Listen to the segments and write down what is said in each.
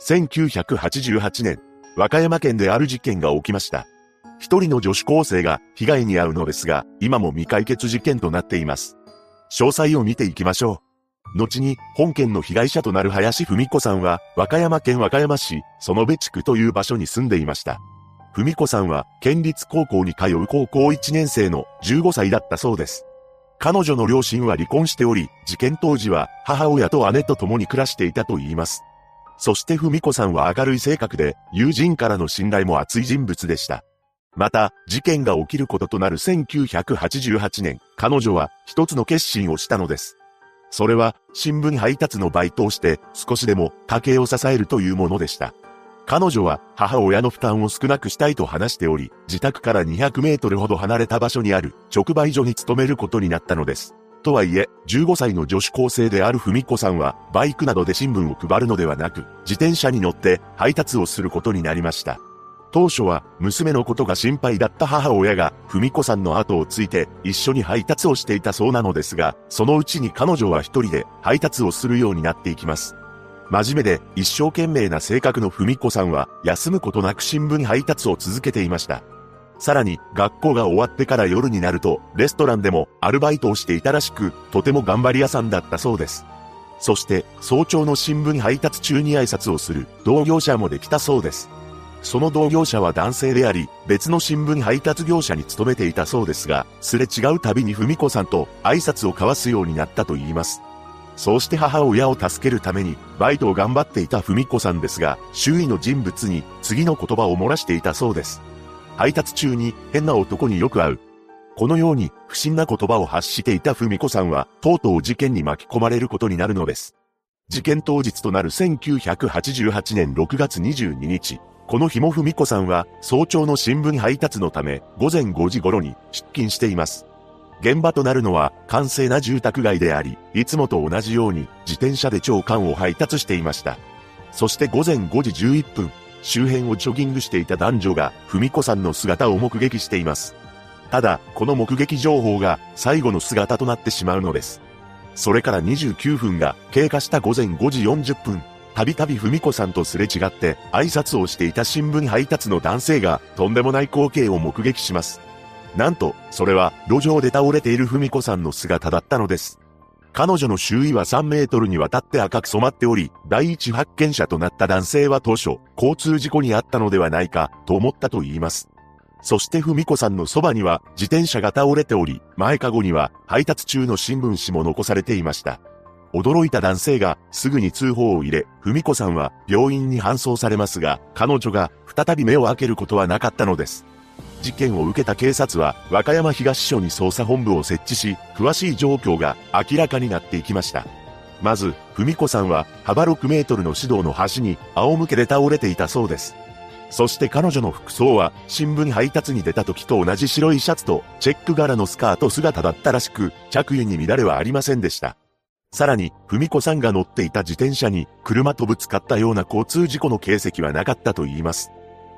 1988年、和歌山県である事件が起きました。一人の女子高生が被害に遭うのですが、今も未解決事件となっています。詳細を見ていきましょう。後に、本件の被害者となる林文子さんは、和歌山県和歌山市、園部地区という場所に住んでいました。文子さんは、県立高校に通う高校1年生の15歳だったそうです。彼女の両親は離婚しており、事件当時は母親と姉と共に暮らしていたと言います。そして文子さんは明るい性格で、友人からの信頼も厚い人物でした。また、事件が起きることとなる1988年、彼女は一つの決心をしたのです。それは、新聞配達のバイトをして、少しでも家計を支えるというものでした。彼女は母親の負担を少なくしたいと話しており、自宅から200メートルほど離れた場所にある直売所に勤めることになったのです。とはいえ、15歳の女子高生である文子さんは、バイクなどで新聞を配るのではなく、自転車に乗って配達をすることになりました。当初は娘のことが心配だった母親が文子さんの後をついて一緒に配達をしていたそうなのですが、そのうちに彼女は一人で配達をするようになっていきます。真面目で一生懸命な性格の文子さんは休むことなく新聞配達を続けていました。さらに学校が終わってから夜になるとレストランでもアルバイトをしていたらしくとても頑張り屋さんだったそうです。そして早朝の新聞配達中に挨拶をする同業者もできたそうです。その同業者は男性であり、別の新聞配達業者に勤めていたそうですが、すれ違うたびに文子さんと挨拶を交わすようになったと言います。そうして母親を助けるために、バイトを頑張っていた文子さんですが、周囲の人物に次の言葉を漏らしていたそうです。配達中に変な男によく会う。このように不審な言葉を発していた文子さんは、とうとう事件に巻き込まれることになるのです。事件当日となる1988年6月22日、この日も文子さんは早朝の新聞配達のため午前5時頃に出勤しています。現場となるのは完成な住宅街であり、いつもと同じように自転車で長官を配達していました。そして午前5時11分、周辺をジョギングしていた男女が文子さんの姿を目撃しています。ただ、この目撃情報が最後の姿となってしまうのです。それから29分が経過した午前5時40分、たびたび文子さんとすれ違って挨拶をしていた新聞配達の男性がとんでもない光景を目撃します。なんと、それは路上で倒れている文子さんの姿だったのです。彼女の周囲は3メートルにわたって赤く染まっており、第一発見者となった男性は当初、交通事故にあったのではないか、と思ったと言います。そして文子さんのそばには自転車が倒れており、前かごには配達中の新聞紙も残されていました。驚いた男性がすぐに通報を入れ、文子さんは病院に搬送されますが、彼女が再び目を開けることはなかったのです。事件を受けた警察は和歌山東署に捜査本部を設置し、詳しい状況が明らかになっていきました。まず、文子さんは幅6メートルの指導の端に仰向けで倒れていたそうです。そして彼女の服装は新聞配達に出た時と同じ白いシャツとチェック柄のスカート姿だったらしく、着衣に乱れはありませんでした。さらに、文子さんが乗っていた自転車に車とぶつかったような交通事故の形跡はなかったと言います。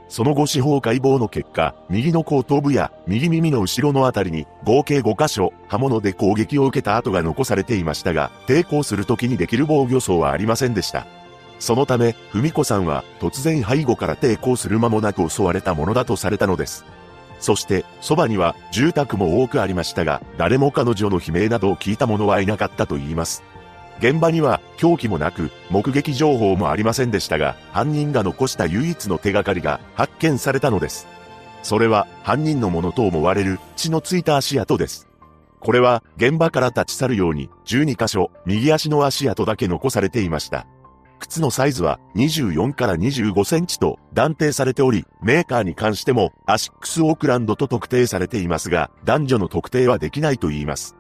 その後司法解剖の結果、右の後頭部や右耳の後ろのあたりに合計5箇所、刃物で攻撃を受けた跡が残されていましたが、抵抗する時にできる防御層はありませんでした。そのため、文子さんは突然背後から抵抗する間もなく襲われたものだとされたのです。そして、そばには住宅も多くありましたが、誰も彼女の悲鳴などを聞いた者はいなかったと言います。現場には凶器もなく、目撃情報もありませんでしたが、犯人が残した唯一の手がかりが発見されたのです。それは犯人のものと思われる血のついた足跡です。これは現場から立ち去るように12箇所右足の足跡だけ残されていました。靴のサイズは24から25センチと断定されており、メーカーに関してもアシックスオークランドと特定されていますが、男女の特定はできないと言います。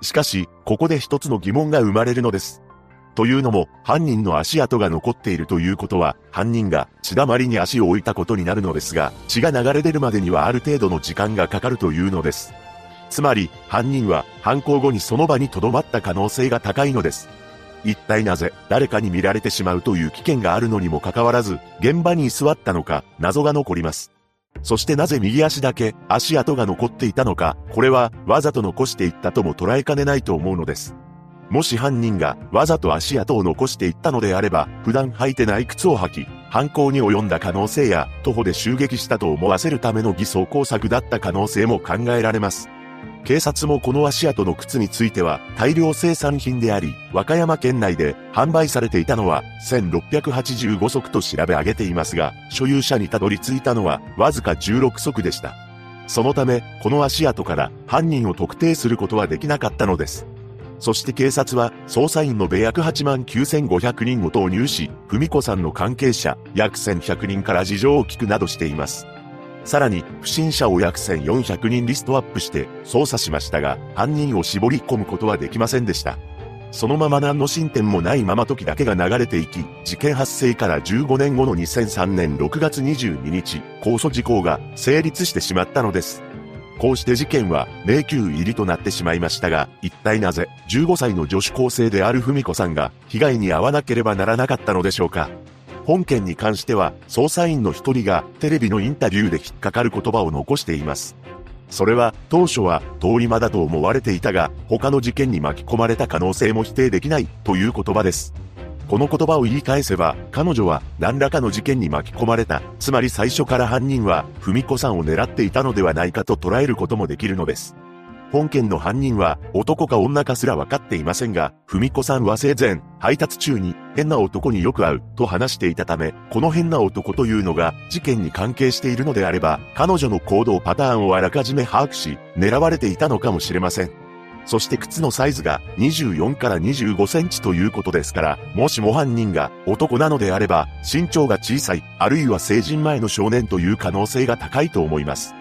しかし、ここで一つの疑問が生まれるのです。というのも、犯人の足跡が残っているということは、犯人が血だまりに足を置いたことになるのですが、血が流れ出るまでにはある程度の時間がかかるというのです。つまり、犯人は犯行後にその場に留まった可能性が高いのです。一体なぜ誰かに見られてしまうという危険があるのにもかかわらず、現場に居座ったのか謎が残ります。そしてなぜ右足だけ足跡が残っていたのか、これはわざと残していったとも捉えかねないと思うのです。もし犯人がわざと足跡を残していったのであれば、普段履いてない靴を履き、犯行に及んだ可能性や、徒歩で襲撃したと思わせるための偽装工作だった可能性も考えられます。警察もこの足跡の靴については大量生産品であり、和歌山県内で販売されていたのは1685足と調べ上げていますが、所有者にたどり着いたのはわずか16足でした。そのため、この足跡から犯人を特定することはできなかったのです。そして警察は、捜査員の米約8万9500人を投入し、文子さんの関係者、約1100人から事情を聞くなどしています。さらに、不審者を約1400人リストアップして捜査しましたが、犯人を絞り込むことはできませんでした。そのまま何の進展もないまま時だけが流れていき、事件発生から15年後の2003年6月22日、控訴事項が成立してしまったのです。こうして事件は迷宮入りとなってしまいましたが、一体なぜ15歳の女子高生である文子さんが被害に遭わなければならなかったのでしょうか。本件に関しては、捜査員の一人がテレビのインタビューで引っかかる言葉を残しています。それは、当初は通り魔だと思われていたが、他の事件に巻き込まれた可能性も否定できないという言葉です。この言葉を言い返せば、彼女は何らかの事件に巻き込まれた、つまり最初から犯人は、文子さんを狙っていたのではないかと捉えることもできるのです。本件の犯人は男か女かすら分かっていませんが、文子さんは生前、配達中に変な男によく会うと話していたため、この変な男というのが事件に関係しているのであれば、彼女の行動パターンをあらかじめ把握し、狙われていたのかもしれません。そして靴のサイズが24から25センチということですから、もしも犯人が男なのであれば、身長が小さい、あるいは成人前の少年という可能性が高いと思います。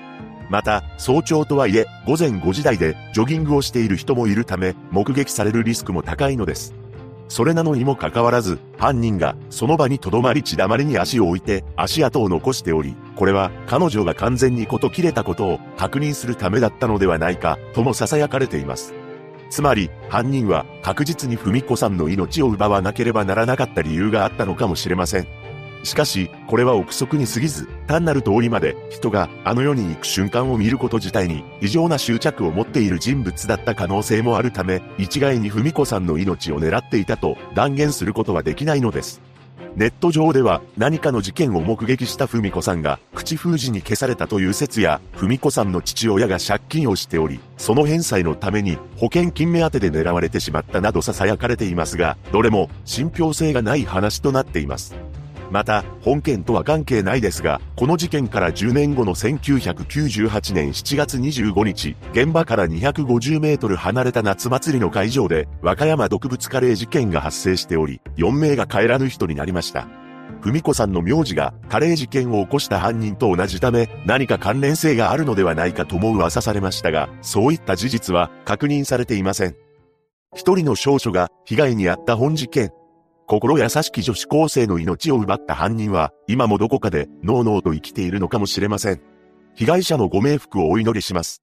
また、早朝とはいえ、午前5時台でジョギングをしている人もいるため、目撃されるリスクも高いのです。それなのにもかかわらず、犯人がその場に留まり血だまりに足を置いて足跡を残しており、これは彼女が完全にこと切れたことを確認するためだったのではないか、とも囁かれています。つまり、犯人は確実に文子さんの命を奪わなければならなかった理由があったのかもしれません。しかし、これは憶測に過ぎず、単なる通りまで人があの世に行く瞬間を見ること自体に異常な執着を持っている人物だった可能性もあるため、一概に文子さんの命を狙っていたと断言することはできないのです。ネット上では何かの事件を目撃した文子さんが口封じに消されたという説や、文子さんの父親が借金をしており、その返済のために保険金目当てで狙われてしまったなど囁かれていますが、どれも信憑性がない話となっています。また、本件とは関係ないですが、この事件から10年後の1998年7月25日、現場から250メートル離れた夏祭りの会場で、和歌山毒物カレー事件が発生しており、4名が帰らぬ人になりました。文子さんの名字がカレー事件を起こした犯人と同じため、何か関連性があるのではないかとも噂されましたが、そういった事実は確認されていません。一人の少女が被害に遭った本事件。心優しき女子高生の命を奪った犯人は、今もどこかで、のうのうと生きているのかもしれません。被害者のご冥福をお祈りします。